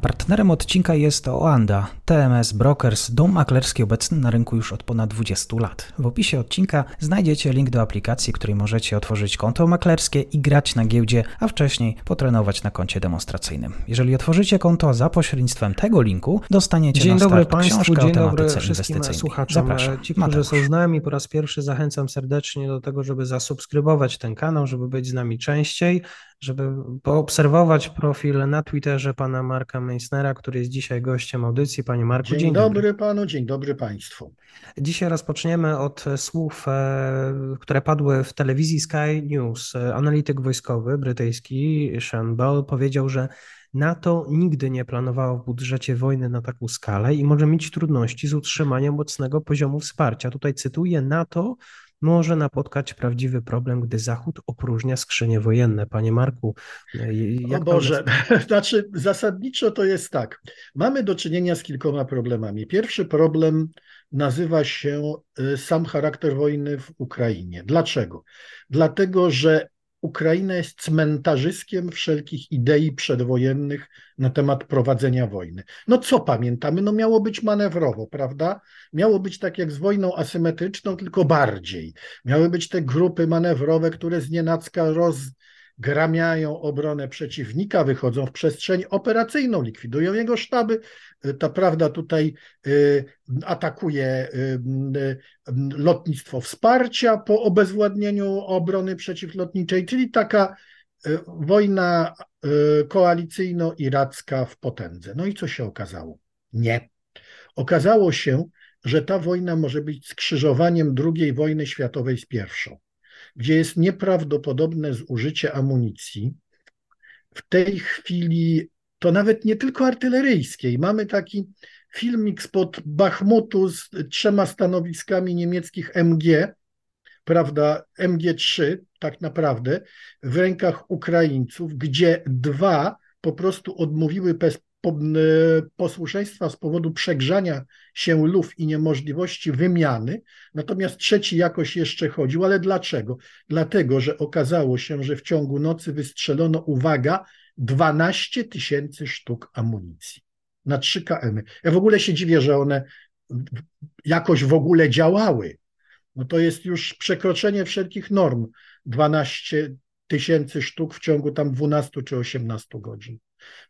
Partnerem odcinka jest Oanda, TMS Brokers, dom maklerski obecny na rynku już od ponad 20 lat. W opisie odcinka znajdziecie link do aplikacji, której możecie otworzyć konto maklerskie i grać na giełdzie, a wcześniej potrenować na koncie demonstracyjnym. Jeżeli otworzycie konto za pośrednictwem tego linku, dostaniecie dzień na dobry Państwu, dzień o dobry wszystkim słuchaczom. Zapraszam. Ci, którzy Mateusz. są z nami po raz pierwszy, zachęcam serdecznie do tego, żeby zasubskrybować ten kanał, żeby być z nami częściej, żeby poobserwować profil na Twitterze pana Marka Meissnera, który jest dzisiaj gościem audycji. Panie Marku, Dzień, dzień, dobry panu, dzień dobry państwu. Dzisiaj rozpoczniemy od słów, e, które padły w telewizji Sky News. Analityk wojskowy brytyjski Sean Bell powiedział, że NATO nigdy nie planowało w budżecie wojny na taką skalę i może mieć trudności z utrzymaniem mocnego poziomu wsparcia. Tutaj cytuję: NATO może napotkać prawdziwy problem, gdy Zachód opróżnia skrzynie wojenne. Panie Marku, e, jak o Boże, znaczy zasadniczo to jest tak. Mamy do czynienia z kilkoma problemami. Pierwszy problem nazywa się y, sam charakter wojny w Ukrainie. Dlaczego? Dlatego, że Ukraina jest cmentarzyskiem wszelkich idei przedwojennych na temat prowadzenia wojny. No co pamiętamy? No miało być manewrowo, prawda? Miało być tak jak z wojną asymetryczną, tylko bardziej. Miały być te grupy manewrowe, które znienacka rozgramiają obronę przeciwnika, wychodzą w przestrzeń operacyjną, likwidują jego sztaby. Ta prawda tutaj y, atakuje y, y, lotnictwo wsparcia po obezwładnieniu obrony przeciwlotniczej, czyli taka wojna koalicyjno-iracka w potędze. No i co się okazało? Nie. Okazało się, że ta wojna może być skrzyżowaniem II wojny światowej z pierwszą, gdzie jest nieprawdopodobne zużycie amunicji. W tej chwili to nawet nie tylko artyleryjskiej. Mamy taki filmik spod Bachmutu z trzema stanowiskami niemieckich MG, prawda, MG3 tak naprawdę w rękach Ukraińców, gdzie dwa po prostu odmówiły posłuszeństwa z powodu przegrzania się luf i niemożliwości wymiany, natomiast trzeci jakoś jeszcze chodził, ale dlaczego? Dlatego, że okazało się, że w ciągu nocy wystrzelono, uwaga, 12 tysięcy sztuk amunicji na 3 km. Ja w ogóle się dziwię, że one jakoś w ogóle działały. No to jest już przekroczenie wszelkich norm. 12 tysięcy sztuk w ciągu tam 12 czy 18 godzin.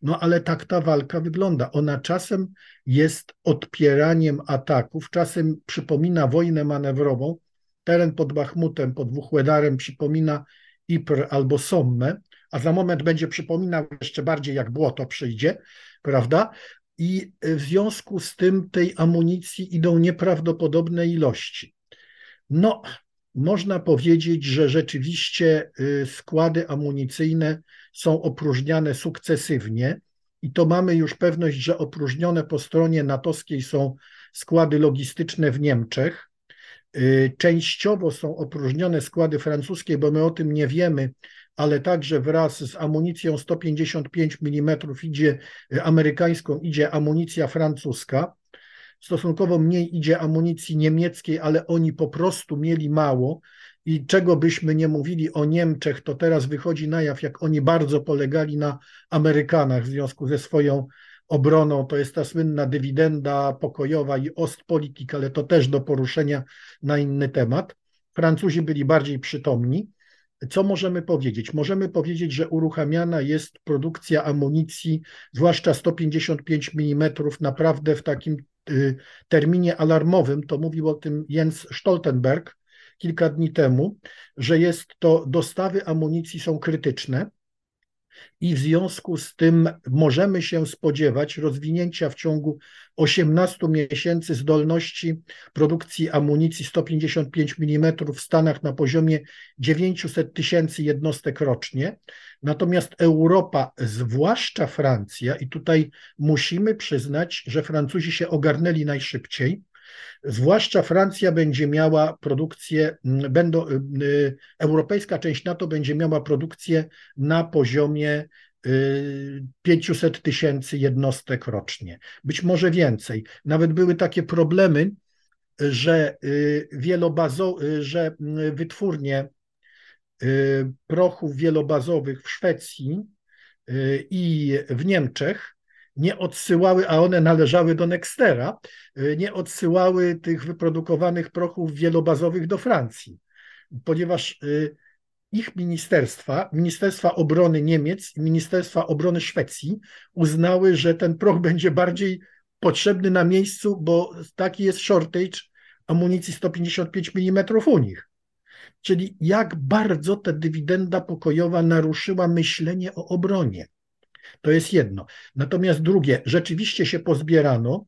No ale tak ta walka wygląda. Ona czasem jest odpieraniem ataków, czasem przypomina wojnę manewrową. Teren pod Bachmutem, pod Wuchłedarem przypomina Ypres albo Sommę, a za moment będzie przypominał jeszcze bardziej, jak błoto przyjdzie, prawda? I w związku z tym tej amunicji idą nieprawdopodobne ilości. No, można powiedzieć, że rzeczywiście y, składy amunicyjne są opróżniane sukcesywnie i to mamy już pewność, że opróżnione po stronie natowskiej są składy logistyczne w Niemczech. Y, częściowo są opróżnione składy francuskie, bo my o tym nie wiemy, ale także wraz z amunicją 155 mm idzie y, amerykańską, idzie amunicja francuska. Stosunkowo mniej idzie amunicji niemieckiej, ale oni po prostu mieli mało. I czego byśmy nie mówili o Niemczech, to teraz wychodzi na jaw, jak oni bardzo polegali na Amerykanach w związku ze swoją obroną. To jest ta słynna dywidenda pokojowa i Ostpolitik, ale to też do poruszenia na inny temat. Francuzi byli bardziej przytomni. Co możemy powiedzieć? Możemy powiedzieć, że uruchamiana jest produkcja amunicji, zwłaszcza 155 mm, naprawdę w takim terminie alarmowym. To mówił o tym Jens Stoltenberg kilka dni temu, że jest to dostawy amunicji są krytyczne i w związku z tym możemy się spodziewać rozwinięcia w ciągu 18 miesięcy zdolności produkcji amunicji 155 mm w Stanach na poziomie 900 tysięcy jednostek rocznie. Natomiast Europa, zwłaszcza Francja, i tutaj musimy przyznać, że Francuzi się ogarnęli najszybciej, Zwłaszcza Francja będzie miała produkcję, będą, y, y, europejska część NATO będzie miała produkcję na poziomie 500 y, tysięcy jednostek rocznie, być może więcej. Nawet były takie problemy, że wielobazo, że wytwórnie prochów wielobazowych w Szwecji i w Niemczech nie odsyłały, a one należały do Nextera, nie odsyłały tych wyprodukowanych prochów wielobazowych do Francji, ponieważ ich ministerstwa, Ministerstwa Obrony Niemiec i Ministerstwa Obrony Szwecji uznały, że ten proch będzie bardziej potrzebny na miejscu, bo taki jest shortage amunicji 155 mm u nich. Czyli jak bardzo ta dywidenda pokojowa naruszyła myślenie o obronie. To jest jedno. Natomiast drugie, rzeczywiście się pozbierano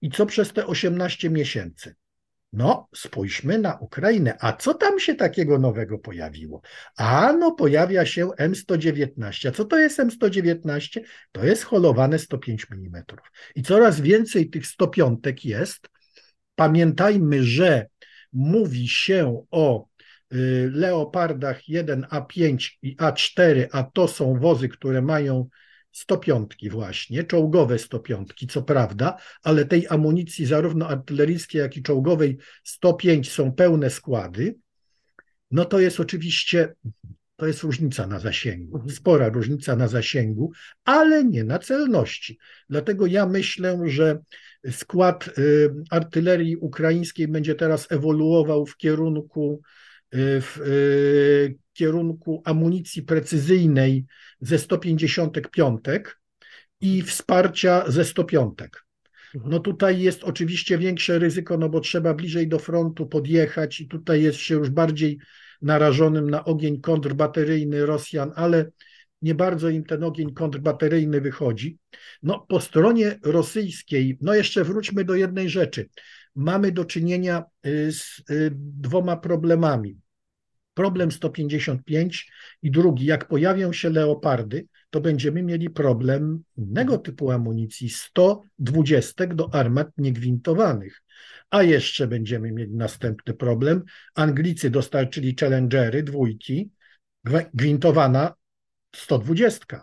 i co przez te 18 miesięcy? No, spójrzmy na Ukrainę. A co tam się takiego nowego pojawiło? A no, pojawia się M119. A co to jest M119? To jest holowane 105 mm. I coraz więcej tych 105 jest. Pamiętajmy, że mówi się o Leopardach 1A5 i A4, a to są wozy, które mają 105 właśnie, czołgowe 105, co prawda, ale tej amunicji zarówno artyleryjskiej, jak i czołgowej 105 są pełne składy, no to jest oczywiście, to jest różnica na zasięgu, mhm. spora różnica na zasięgu, ale nie na celności. Dlatego ja myślę, że skład y, artylerii ukraińskiej będzie teraz ewoluował w kierunku y, w y, kierunku amunicji precyzyjnej ze 155 i wsparcia ze 105. Mhm. No tutaj jest oczywiście większe ryzyko, no bo trzeba bliżej do frontu podjechać i tutaj jest się już bardziej narażonym na ogień kontrbateryjny Rosjan, ale nie bardzo im ten ogień kontrbateryjny wychodzi. No po stronie rosyjskiej, no jeszcze wróćmy do jednej rzeczy. Mamy do czynienia y, z y, dwoma problemami problem 155 i drugi, jak pojawią się leopardy, to będziemy mieli problem innego typu amunicji 120 do armat niegwintowanych. A jeszcze będziemy mieli następny problem. Anglicy dostarczyli Challengery, dwójki, gwintowana 120.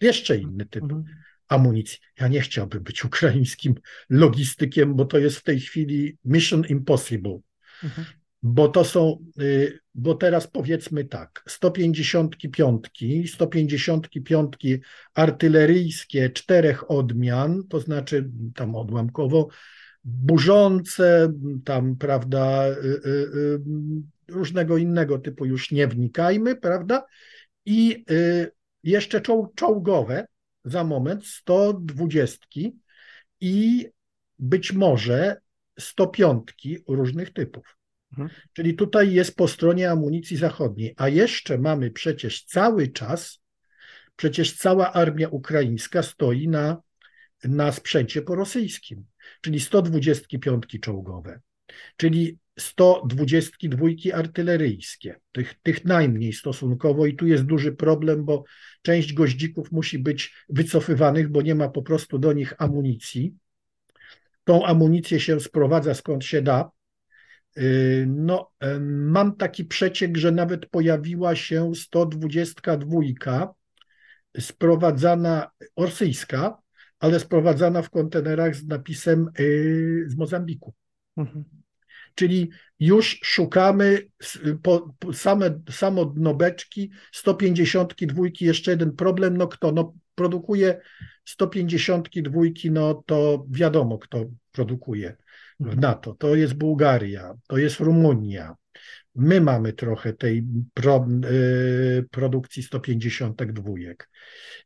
Jeszcze inny typ mhm. amunicji. Ja nie chciałbym być ukraińskim logistykiem, bo to jest w tej chwili mission impossible. Mhm bo to są, y, bo teraz powiedzmy tak, 155, 155 artyleryjskie czterech odmian, to znaczy tam odłamkowo burzące, tam, prawda, y, y, różnego innego typu już nie wnikajmy, prawda, i jeszcze czołgowe za moment, 120 i być może 105 różnych typów. Mhm. Czyli tutaj jest po stronie amunicji zachodniej, a jeszcze mamy przecież cały czas, przecież cała armia ukraińska stoi na, na sprzęcie porosyjskim, czyli 125 czołgowe, czyli 122 artyleryjskie, tych, tych najmniej stosunkowo i tu jest duży problem, bo część goździków musi być wycofywanych, bo nie ma po prostu do nich amunicji. Tą amunicję się sprowadza skąd się da, no, mam taki przeciek, że nawet pojawiła się 122 sprowadzana orsyjska, ale sprowadzana w kontenerach z napisem y, z Mozambiku. Mhm. Czyli już szukamy po, po same, samo dnobeczki, 152, jeszcze jeden problem, no kto? No produkuje 152, no to wiadomo kto produkuje w NATO. To jest Bułgaria, to jest Rumunia. My mamy trochę tej pro, y, produkcji 152.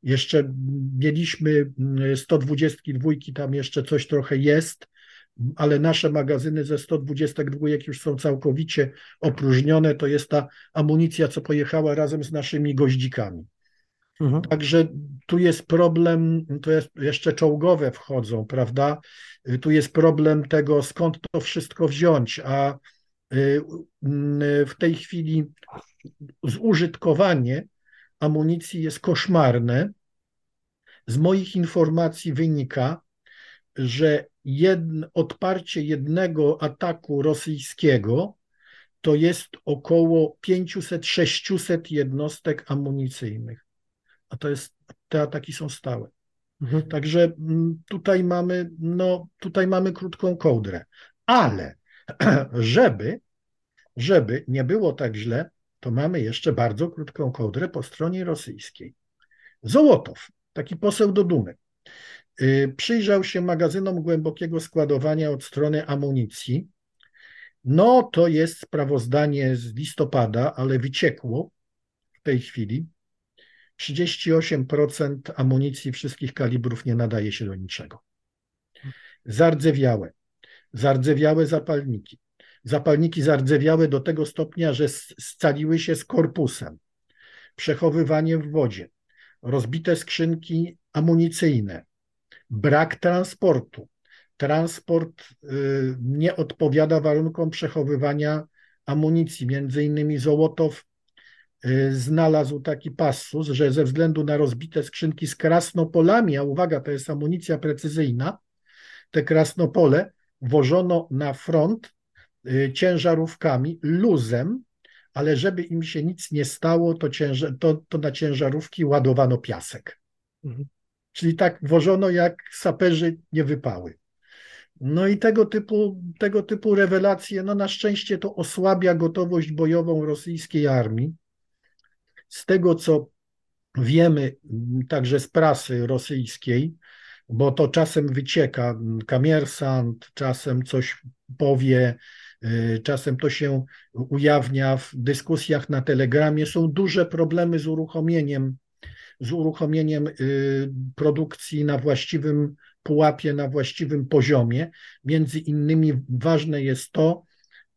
Jeszcze mieliśmy 122, y, tam jeszcze coś trochę jest, ale nasze magazyny ze 122 już są całkowicie opróżnione. To jest ta amunicja, co pojechała razem z naszymi goździkami. Mhm. Także tu jest problem, to jest jeszcze czołgowe wchodzą, prawda? Tu jest problem tego, skąd to wszystko wziąć, a y, w tej chwili zużytkowanie amunicji jest koszmarne. Z moich informacji wynika, że jedn, odparcie jednego ataku rosyjskiego to jest około 500-600 jednostek amunicyjnych a to jest, te ataki są stałe. Mhm. Także mm, tutaj mamy, no, tutaj mamy krótką kołdrę, ale żeby, żeby nie było tak źle, to mamy jeszcze bardzo krótką kołdrę po stronie rosyjskiej. Zołotow, taki poseł do Dumy, y, przyjrzał się magazynom głębokiego składowania od strony amunicji. No, to jest sprawozdanie z listopada, ale wyciekło w tej chwili. 38% amunicji wszystkich kalibrów nie nadaje się do niczego. Zardzewiałe, zardzewiałe zapalniki. Zapalniki zardzewiałe do tego stopnia, że scaliły się z korpusem. Przechowywanie w wodzie, rozbite skrzynki amunicyjne, brak transportu. Transport y, nie odpowiada warunkom przechowywania amunicji. Między innymi Zołotow znalazł taki passus, że ze względu na rozbite skrzynki z krasnopolami, a uwaga, to jest amunicja precyzyjna, te krasnopole wożono na front y, ciężarówkami, luzem, ale żeby im się nic nie stało, to, ciężar, to, to na ciężarówki ładowano piasek. Mhm. Czyli tak wożono, jak saperzy nie wypały. No i tego typu, tego typu rewelacje, no na szczęście to osłabia gotowość bojową rosyjskiej armii. Z tego, co wiemy także z prasy rosyjskiej, bo to czasem wycieka, kamiersant czasem coś powie, y, czasem to się ujawnia w dyskusjach na Telegramie. Są duże problemy z uruchomieniem, z uruchomieniem y, produkcji na właściwym pułapie, na właściwym poziomie. Między innymi ważne jest to,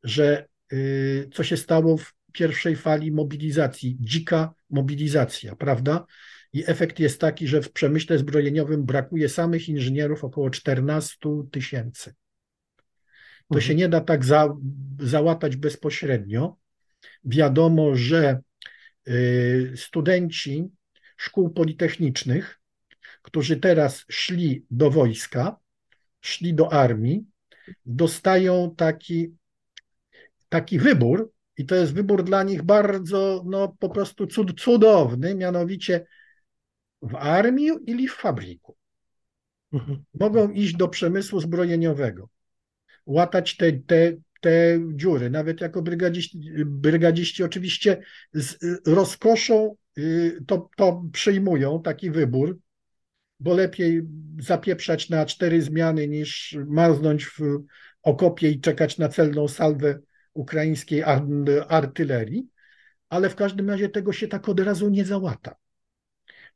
że y, co się stało w pierwszej fali mobilizacji, dzika mobilizacja, prawda? I efekt jest taki, że w przemyśle zbrojeniowym brakuje samych inżynierów około 14 tysięcy. To mhm. się nie da tak za, załatać bezpośrednio. Wiadomo, że y, studenci szkół politechnicznych, którzy teraz szli do wojska, szli do armii, dostają taki, taki wybór, i to jest wybór dla nich bardzo, no po prostu cud, cudowny, mianowicie w armii ili w fabryku. Mhm. Mogą iść do przemysłu zbrojeniowego, łatać te, te, te dziury, nawet jako brygadziści, brygadziści oczywiście z rozkoszą y, to, to przyjmują taki wybór, bo lepiej zapieprzać na cztery zmiany niż marznąć w okopie i czekać na celną salwę ukraińskiej artylerii, ale w każdym razie tego się tak od razu nie załata.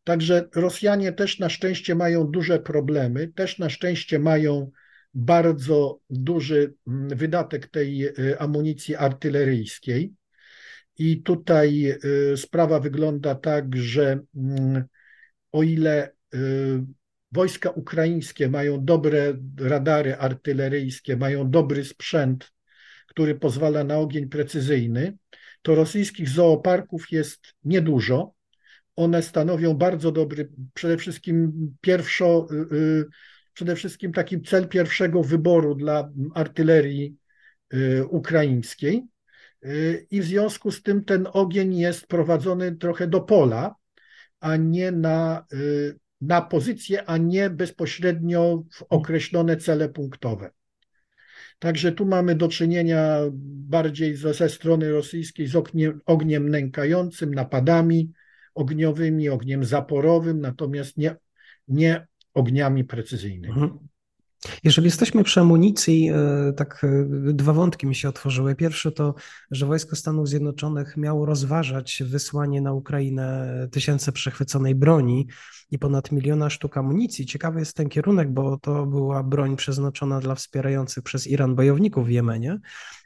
Także Rosjanie też na szczęście mają duże problemy, też na szczęście mają bardzo duży mm, wydatek tej y, amunicji artyleryjskiej. I tutaj y, sprawa wygląda tak, że mm, o ile y, wojska ukraińskie mają dobre radary artyleryjskie, mają dobry sprzęt, który pozwala na ogień precyzyjny, to rosyjskich zooparków jest niedużo one stanowią bardzo dobry, przede wszystkim pierwszo, y, y, przede wszystkim taki cel pierwszego wyboru dla artylerii y, ukraińskiej. I w związku z tym ten ogień jest prowadzony trochę do pola, a nie na, na pozycję, a nie bezpośrednio w określone cele punktowe. Także tu mamy do czynienia bardziej ze strony rosyjskiej z ogniem, ogniem nękającym, napadami, ogniowymi, ogniem zaporowym, natomiast nie, nie ogniami precyzyjnymi. Mhm. Jeżeli jesteśmy przy amunicji, e, tak e, dwa wątki mi się otworzyły. Pierwszy to, że wojsko Stanów Zjednoczonych miało rozważać wysłanie na Ukrainę tysięcy przechwyconej broni i ponad miliona sztuk amunicji. Ciekawy jest ten kierunek, bo to była broń przeznaczona dla wspierających przez Iran bojowników w Jemenie.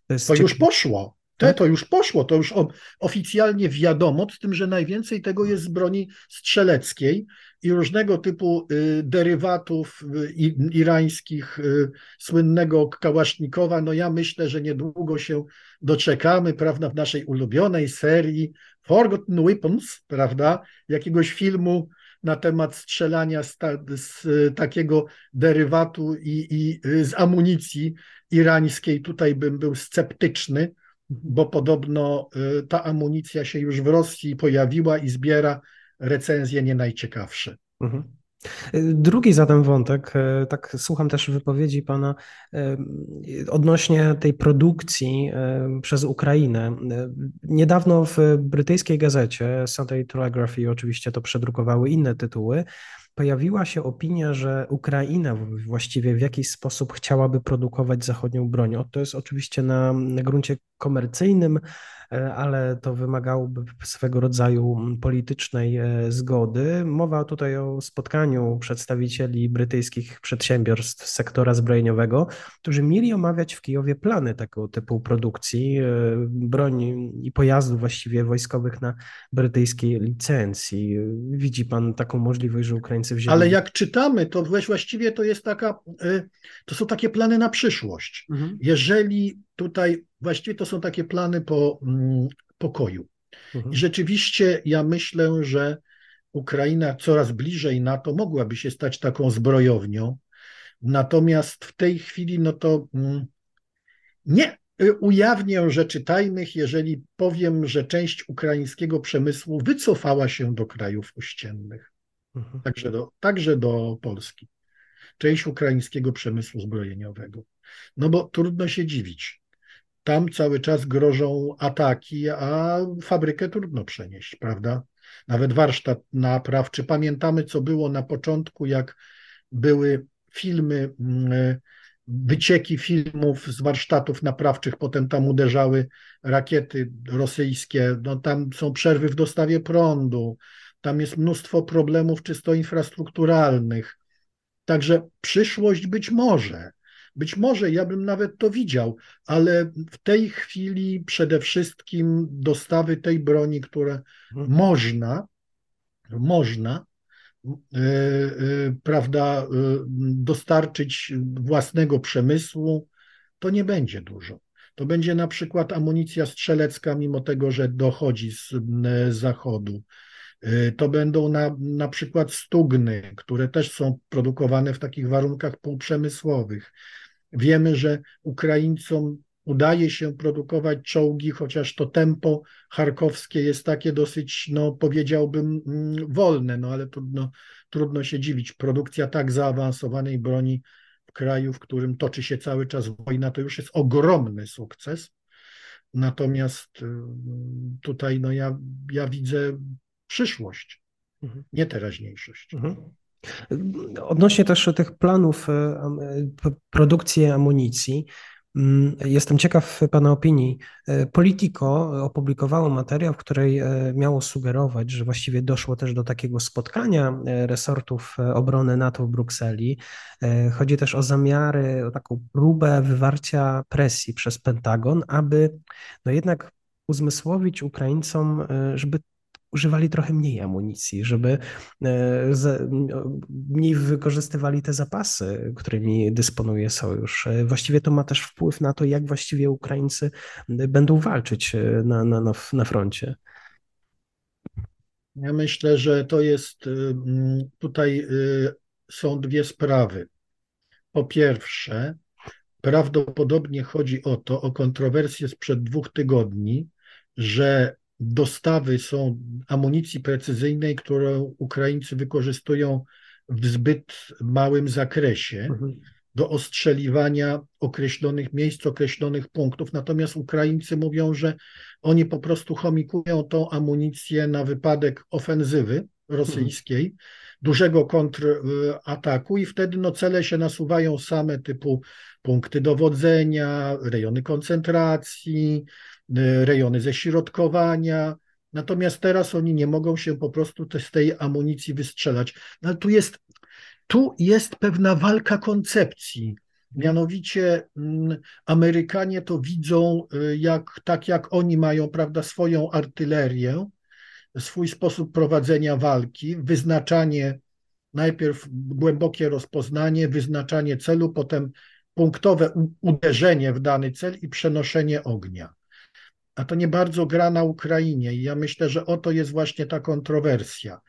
To, to już poszło. Te to już poszło, to już oficjalnie wiadomo, z tym, że najwięcej tego jest z broni strzeleckiej i różnego typu y, derywatów y, irańskich, y, słynnego kałasznikowa. No ja myślę, że niedługo się doczekamy, prawda, w naszej ulubionej serii Forgotten Weapons, prawda, jakiegoś filmu na temat strzelania z, ta, z takiego derywatu i, i z amunicji irańskiej. Tutaj bym był sceptyczny, bo podobno ta amunicja się już w Rosji pojawiła i zbiera recenzje nie najciekawsze. Mhm. Drugi zatem wątek, e, tak słucham też wypowiedzi pana e, odnośnie tej produkcji e, przez Ukrainę. Niedawno w brytyjskiej gazecie Sunday Telegraphy, oczywiście to przedrukowały inne tytuły, pojawiła się opinia, że Ukraina właściwie w jakiś sposób chciałaby produkować zachodnią broń. To jest oczywiście na, na gruncie komercyjnym, ale to wymagałoby swego rodzaju politycznej e, zgody. Mowa tutaj o spotkaniu przedstawicieli brytyjskich przedsiębiorstw sektora zbrojeniowego, którzy mieli omawiać w Kijowie plany tego typu produkcji e, broni i pojazdów właściwie wojskowych na brytyjskiej licencji. Widzi pan taką możliwość, że Ukraińcy wzięli... Ale jak czytamy, to właściwie to jest taka, to są takie plany na przyszłość. Mhm. Jeżeli tutaj właściwie to są takie plany po mm, pokoju. Mhm. I rzeczywiście ja myślę, że Ukraina coraz bliżej NATO mogłaby się stać taką zbrojownią. Natomiast w tej chwili, no to mm, nie ujawnię rzeczy tajnych, jeżeli powiem, że część ukraińskiego przemysłu wycofała się do krajów ościennych, mhm. także, do, także do Polski. Część ukraińskiego przemysłu zbrojeniowego. No bo trudno się dziwić tam cały czas grożą ataki, a fabrykę trudno przenieść, prawda? Nawet warsztat naprawczy. Pamiętamy, co było na początku, jak były filmy, mm, wycieki filmów z warsztatów naprawczych, potem tam uderzały rakiety rosyjskie, no tam są przerwy w dostawie prądu, tam jest mnóstwo problemów czysto infrastrukturalnych. Także przyszłość być może, być może ja bym nawet to widział, ale w tej chwili przede wszystkim dostawy tej broni, które mhm. można, można, yy, yy, prawda, yy, dostarczyć własnego przemysłu, to nie będzie dużo. To będzie na przykład amunicja strzelecka, mimo tego, że dochodzi z, z zachodu. To będą na, na przykład stugny, które też są produkowane w takich warunkach półprzemysłowych. Wiemy, że Ukraińcom udaje się produkować czołgi, chociaż to tempo charkowskie jest takie dosyć, no powiedziałbym, mm, wolne, no ale trudno, trudno się dziwić. Produkcja tak zaawansowanej broni w kraju, w którym toczy się cały czas wojna, to już jest ogromny sukces. Natomiast y, tutaj no ja, ja widzę przyszłość, mhm. nie teraźniejszość. Mhm. Odnośnie też tych planów e, e, produkcji amunicji, mm, Jestem ciekaw Pana opinii. E, Politico opublikowało materiał, w której miało sugerować, że właściwie doszło też do takiego spotkania resortów obrony NATO w Brukseli. Chodzi też o zamiary, o taką próbę wywarcia presji przez Pentagon, aby no jednak uzmysłowić Ukraińcom, żeby używali trochę mniej amunicji, żeby e, mniej wykorzystywali te zapasy, którymi dysponuje sojusz. E, właściwie to ma też wpływ na to, jak właściwie Ukraińcy będą walczyć e, na, na, na, na froncie. Ja myślę, że to jest tutaj są dwie sprawy. Po pierwsze, prawdopodobnie chodzi o to, o kontrowersję sprzed dwóch tygodni, że dostawy są amunicji precyzyjnej, którą Ukraińcy wykorzystują w zbyt małym zakresie mhm. do ostrzeliwania określonych miejsc, określonych punktów. Natomiast Ukraińcy mówią, że oni po prostu chomikują tą amunicję na wypadek ofensywy rosyjskiej, mhm. dużego kontrataku i wtedy no, cele się nasuwają same typu punkty dowodzenia, rejony koncentracji, rejony ześrodkowania. Natomiast teraz oni nie mogą się po prostu z tej amunicji wystrzelać. No, ale tu jest, tu jest pewna walka koncepcji. Mianowicie mm, Amerykanie to widzą y, jak, tak, jak oni mają prawda, swoją artylerię, swój sposób prowadzenia walki, wyznaczanie, najpierw głębokie rozpoznanie, wyznaczanie celu, potem punktowe uderzenie w dany cel i przenoszenie ognia a to nie bardzo gra na Ukrainie. I ja myślę, że oto jest właśnie ta kontrowersja.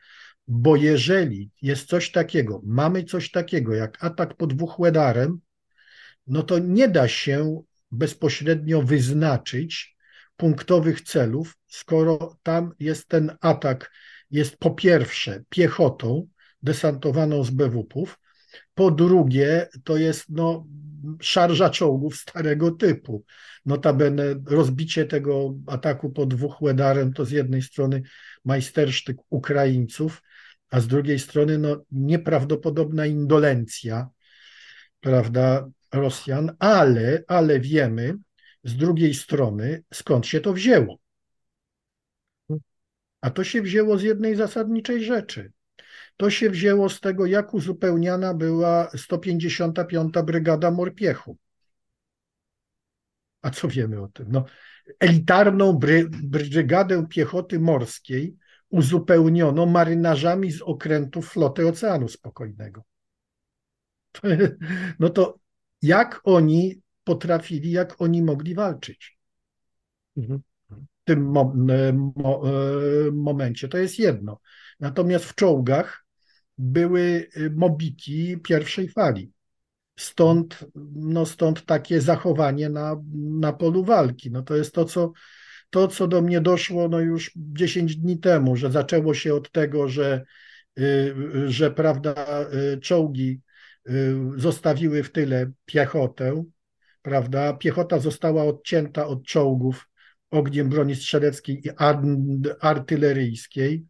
Bo jeżeli jest coś takiego, mamy coś takiego jak atak pod Wuchłedarem, no to nie da się bezpośrednio wyznaczyć punktowych celów, skoro tam jest ten atak, jest po pierwsze piechotą, desantowaną z BWP-ów. Po drugie, to jest no, szarża czołgów starego typu. Notabene rozbicie tego ataku pod dwóch Łedarem to z jednej strony majstersztyk Ukraińców, a z drugiej strony no, nieprawdopodobna indolencja, prawda, Rosjan, ale, ale wiemy z drugiej strony, skąd się to wzięło. A to się wzięło z jednej zasadniczej rzeczy. To się wzięło z tego, jak uzupełniana była 155. Brygada Morpiechu. A co wiemy o tym? No, elitarną bry, brygadę piechoty morskiej uzupełniono marynarzami z okrętów floty Oceanu Spokojnego. No to jak oni potrafili, jak oni mogli walczyć mhm. w tym mo, mo, e, momencie? To jest jedno. Natomiast w czołgach były mobiki pierwszej fali. Stąd, no stąd takie zachowanie na, na polu walki. No to jest to co, to, co do mnie doszło no już 10 dni temu, że zaczęło się od tego, że, y, że prawda, y, czołgi y, zostawiły w tyle piechotę, prawda? Piechota została odcięta od czołgów ogniem broni strzeleckiej i artyleryjskiej.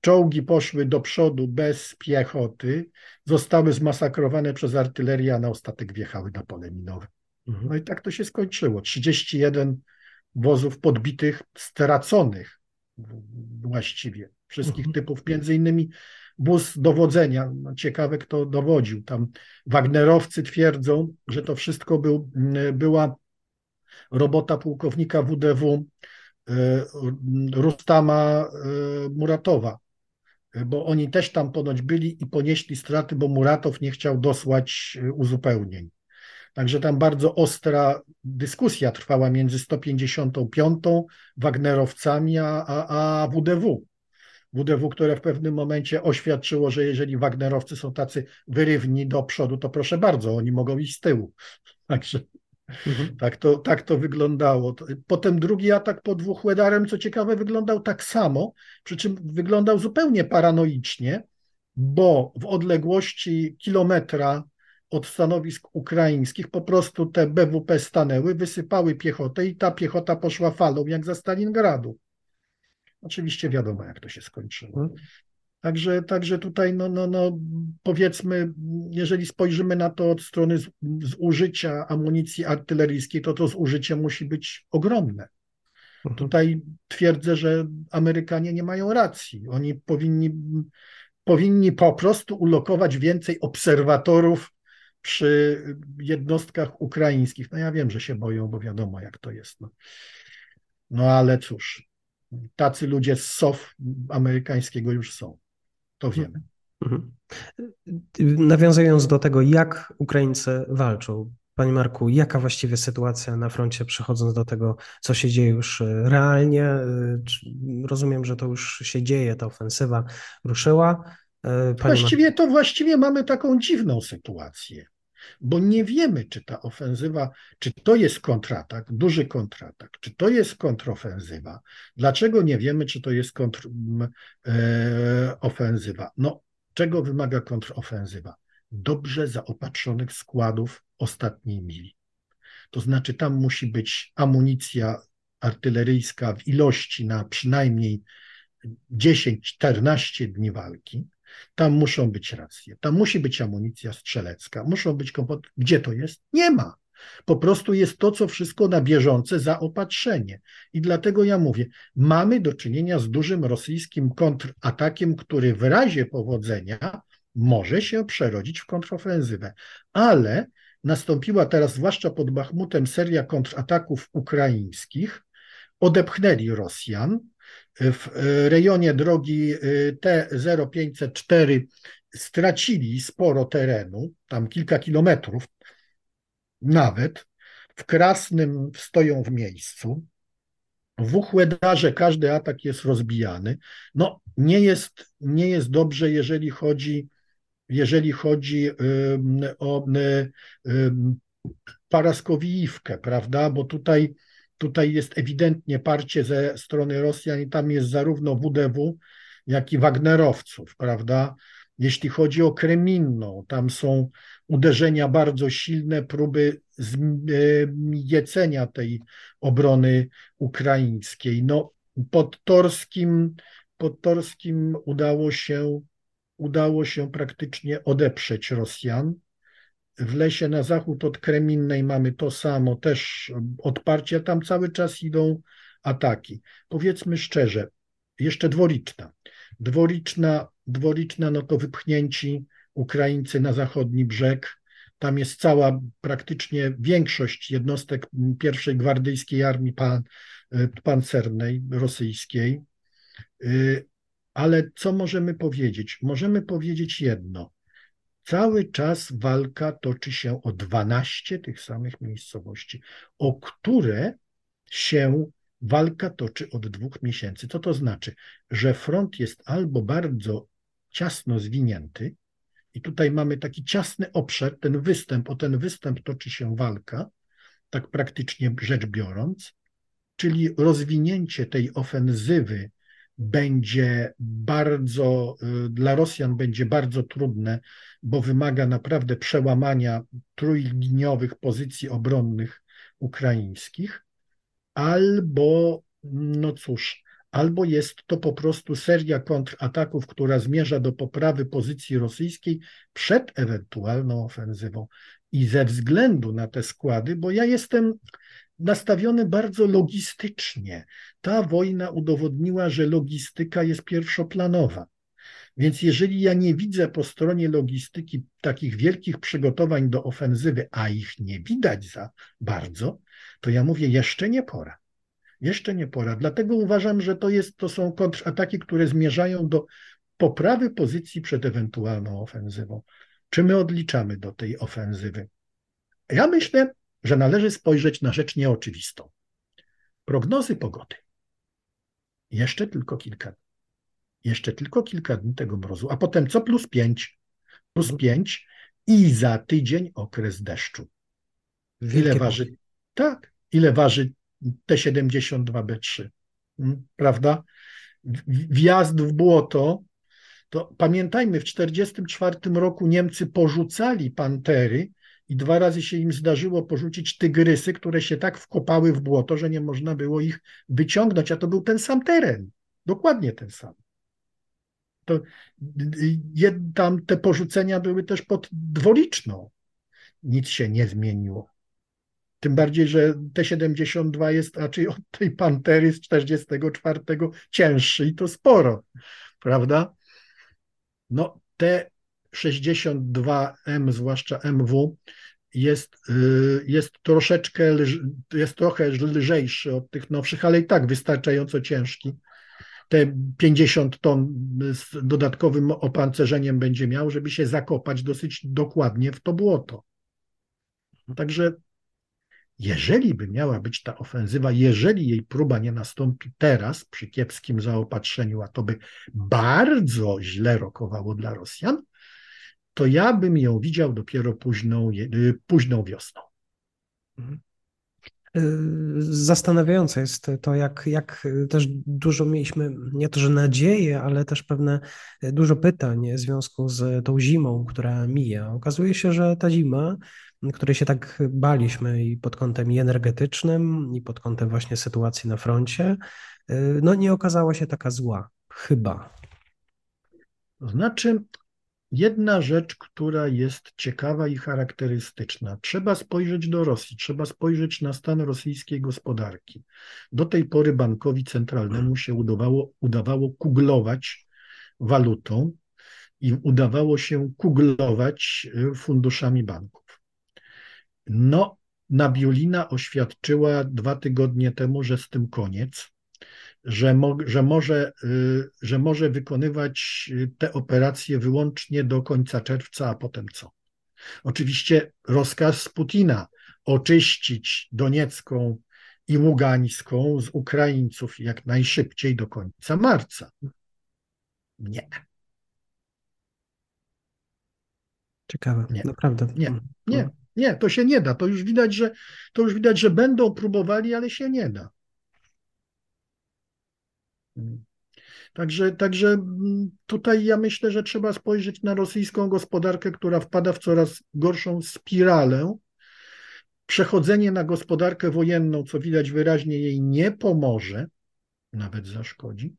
Czołgi poszły do przodu bez piechoty, zostały zmasakrowane przez artylerię, a na ostatek wjechały na pole minowe. Mhm. No i tak to się skończyło. 31 wozów podbitych, straconych właściwie, wszystkich mhm. typów, między innymi wóz dowodzenia. No, ciekawe, kto dowodził. Tam Wagnerowcy twierdzą, że to wszystko był, była robota pułkownika WDW e, Rustama e, Muratowa, bo oni też tam ponoć byli i ponieśli straty, bo Muratow nie chciał dosłać e, uzupełnień. Także tam bardzo ostra dyskusja trwała między 155 Wagnerowcami a, a WDW. WDW, które w pewnym momencie oświadczyło, że jeżeli Wagnerowcy są tacy wyrywni do przodu, to proszę bardzo, oni mogą iść z tyłu. Także mhm. tak, to, tak to wyglądało. Potem drugi atak pod dwóch Łedarem, co ciekawe, wyglądał tak samo, przy czym wyglądał zupełnie paranoicznie, bo w odległości kilometra od stanowisk ukraińskich po prostu te BWP stanęły, wysypały piechotę i ta piechota poszła falą jak za Stalingradu. Oczywiście wiadomo, jak to się skończyło. Także, także tutaj, no, no, no, powiedzmy, jeżeli spojrzymy na to od strony zużycia amunicji artyleryjskiej, to to zużycie musi być ogromne. Mhm. Tutaj twierdzę, że Amerykanie nie mają racji. Oni powinni, powinni po prostu ulokować więcej obserwatorów przy jednostkach ukraińskich. No ja wiem, że się boją, bo wiadomo, jak to jest. No, no ale cóż, tacy ludzie z SOF amerykańskiego już są. To wiemy. Mhm. Nawiązując do tego, jak Ukraińcy walczą, Panie Marku, jaka właściwie sytuacja na froncie, przechodząc do tego, co się dzieje już realnie? Rozumiem, że to już się dzieje, ta ofensywa ruszyła. Panie właściwie to właściwie mamy taką dziwną sytuację bo nie wiemy, czy ta ofensywa, czy to jest kontratak, duży kontratak, czy to jest kontrofensywa. Dlaczego nie wiemy, czy to jest kontrofensywa? E, no, czego wymaga kontrofensywa? Dobrze zaopatrzonych składów ostatniej mili. To znaczy, tam musi być amunicja artyleryjska w ilości na przynajmniej 10-14 dni walki tam muszą być racje, tam musi być amunicja strzelecka, muszą być kompoty. Gdzie to jest? Nie ma. Po prostu jest to, co wszystko na bieżące zaopatrzenie. I dlatego ja mówię, mamy do czynienia z dużym rosyjskim kontratakiem, który w razie powodzenia może się przerodzić w kontrofensywę. Ale nastąpiła teraz, zwłaszcza pod Bachmutem, seria kontrataków ukraińskich. Odepchnęli Rosjan, w e, rejonie drogi e, T0504 stracili sporo terenu, tam kilka kilometrów nawet. W Krasnym stoją w miejscu. W Uchłedarze każdy atak jest rozbijany. No, nie jest, nie jest dobrze, jeżeli chodzi, jeżeli chodzi o Paraskowijówkę, prawda? Bo tutaj Tutaj jest ewidentnie parcie ze strony Rosjan i tam jest zarówno WDW, jak i Wagnerowców, prawda? Jeśli chodzi o Kreminną, tam są uderzenia bardzo silne, próby zmiecenia tej obrony ukraińskiej. No, pod Torskim, pod Torskim udało się, udało się praktycznie odeprzeć Rosjan. W lesie na zachód od Kreminnej mamy to samo, też odparcie, tam cały czas idą ataki. Powiedzmy szczerze, jeszcze dwoliczna. Dwoliczna, dwoliczna no to wypchnięci Ukraińcy na zachodni brzeg. Tam jest cała, praktycznie większość jednostek pierwszej gwardyjskiej armii pan, pancernej rosyjskiej. Y, ale co możemy powiedzieć? Możemy powiedzieć jedno. Cały czas walka toczy się o 12 tych samych miejscowości, o które się walka toczy od dwóch miesięcy. Co to znaczy? Że front jest albo bardzo ciasno zwinięty, i tutaj mamy taki ciasny obszar, ten występ, o ten występ toczy się walka, tak praktycznie rzecz biorąc, czyli rozwinięcie tej ofensywy będzie bardzo, y, dla Rosjan będzie bardzo trudne, bo wymaga naprawdę przełamania trójliniowych pozycji obronnych ukraińskich, albo, no cóż, albo jest to po prostu seria kontrataków, która zmierza do poprawy pozycji rosyjskiej przed ewentualną ofensywą. I ze względu na te składy, bo ja jestem nastawiony bardzo logistycznie. Ta wojna udowodniła, że logistyka jest pierwszoplanowa. Więc jeżeli ja nie widzę po stronie logistyki takich wielkich przygotowań do ofensywy, a ich nie widać za bardzo, to ja mówię, jeszcze nie pora. Jeszcze nie pora. Dlatego uważam, że to, jest, to są kontrataki, które zmierzają do poprawy pozycji przed ewentualną ofensywą. Czy my odliczamy do tej ofensywy? Ja myślę, że należy spojrzeć na rzecz nieoczywistą. Prognozy pogody. Jeszcze tylko kilka dni. Jeszcze tylko kilka dni tego mrozu, a potem co plus pięć? Plus pięć i za tydzień okres deszczu. Ile waży? Tak, ile waży T-72B3? Hmm, prawda? Wjazd w błoto, to pamiętajmy, w 1944 roku Niemcy porzucali pantery i dwa razy się im zdarzyło porzucić tygrysy, które się tak wkopały w błoto, że nie można było ich wyciągnąć, a to był ten sam teren, dokładnie ten sam. To, tam te porzucenia były też pod dwoliczną. Nic się nie zmieniło. Tym bardziej, że T-72 jest raczej od tej Pantery z 44 cięższy i to sporo, prawda? No, te 62M, zwłaszcza MW, jest, y, jest troszeczkę, jest trochę lżejszy od tych nowszych, ale i tak wystarczająco ciężki. Te 50 ton z dodatkowym opancerzeniem będzie miał, żeby się zakopać dosyć dokładnie w to błoto. Także jeżeli by miała być ta ofensywa, jeżeli jej próba nie nastąpi teraz przy kiepskim zaopatrzeniu, a to by bardzo źle rokowało dla Rosjan, to ja bym ją widział dopiero późną, y, późną wiosną. Mhm. Y, zastanawiające jest to, jak, jak też dużo mieliśmy, nie to, że nadzieje, ale też pewne dużo pytań w związku z tą zimą, która mija. Okazuje się, że ta zima, której się tak baliśmy i pod kątem i energetycznym, i pod kątem właśnie sytuacji na froncie, y, no nie okazała się taka zła. Chyba. To znaczy, Jedna rzecz, która jest ciekawa i charakterystyczna. Trzeba spojrzeć do Rosji, trzeba spojrzeć na stan rosyjskiej gospodarki. Do tej pory bankowi centralnemu się udawało, udawało kuglować walutą i udawało się kuglować y, funduszami banków. No, Nabiulina oświadczyła dwa tygodnie temu, że z tym koniec że, mo, że, może, y, że może wykonywać y, te operacje wyłącznie do końca czerwca, a potem co? Oczywiście rozkaz Putina oczyścić Doniecką i Ługańską z Ukraińców jak najszybciej do końca marca. Nie. Ciekawe, nie. naprawdę. Nie, mm. nie, nie, to się nie da. To już widać, że to już widać, że będą próbowali, ale się nie da. Także, także mm, tutaj ja myślę, że trzeba spojrzeć na rosyjską gospodarkę, która wpada w coraz gorszą spiralę. Przechodzenie na gospodarkę wojenną, co widać wyraźnie, jej nie pomoże, nawet zaszkodzi.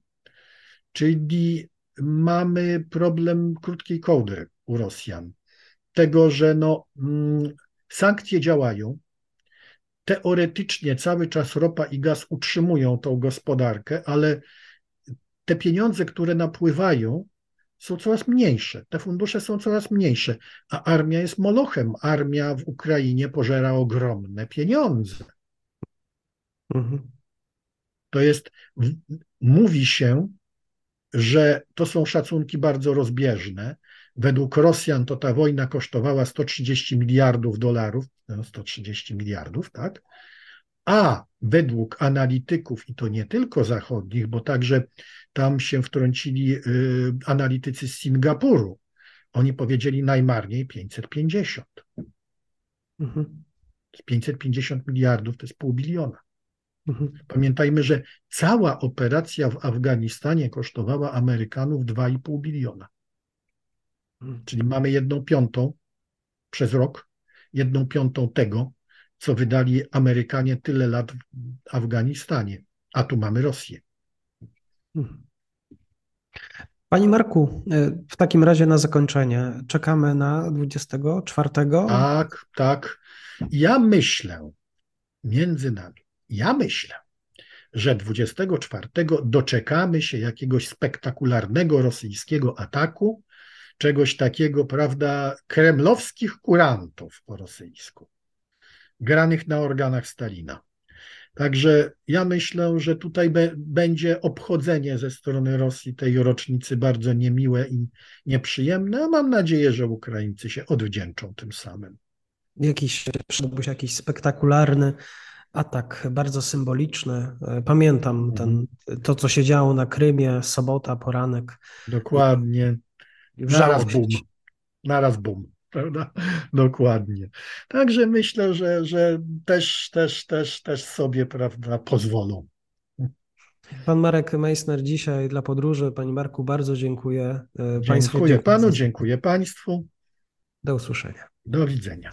Czyli mamy problem krótkiej kołdry u Rosjan. Tego, że no, mm, sankcje działają, teoretycznie cały czas ropa i gaz utrzymują tą gospodarkę, ale te pieniądze, które napływają, są coraz mniejsze. Te fundusze są coraz mniejsze, a armia jest molochem. Armia w Ukrainie pożera ogromne pieniądze. Mhm. To jest, mówi się, że to są szacunki bardzo rozbieżne. Według Rosjan to ta wojna kosztowała 130 miliardów dolarów, no 130 miliardów, tak? A według analityków, i to nie tylko zachodnich, bo także tam się wtrącili y, analitycy z Singapuru, oni powiedzieli najmarniej 550. Mhm. 550 miliardów to jest pół biliona. Mhm. Pamiętajmy, że cała operacja w Afganistanie kosztowała Amerykanów 2,5 biliona. Mhm. Czyli mamy jedną piątą przez rok, jedną piątą tego, co wydali Amerykanie tyle lat w Afganistanie, a tu mamy Rosję. Mhm. Panie Marku, y, w takim razie na zakończenie czekamy na 24. Tak, tak. Ja myślę, między nami, ja myślę, że 24 doczekamy się jakiegoś spektakularnego rosyjskiego ataku, czegoś takiego, prawda, kremlowskich kurantów po rosyjsku, granych na organach Stalina. Także ja myślę, że tutaj be, będzie obchodzenie ze strony Rosji tej rocznicy bardzo niemiłe i nieprzyjemne, a mam nadzieję, że Ukraińcy się odwdzięczą tym samym. Jakiś, się jakiś spektakularny atak, bardzo symboliczny. Pamiętam mhm. ten, to, co się działo na Krymie, sobota, poranek. Dokładnie. Naraz bum. Naraz bum prawda? Dokładnie. Także myślę, że, że też, też, też, też sobie, prawda, pozwolą. Pan Marek Meissner dzisiaj dla podróży. Panie Marku, bardzo dziękuję. E, dziękuję Państwu, panu, dziękuję państwu. Do usłyszenia. Do widzenia.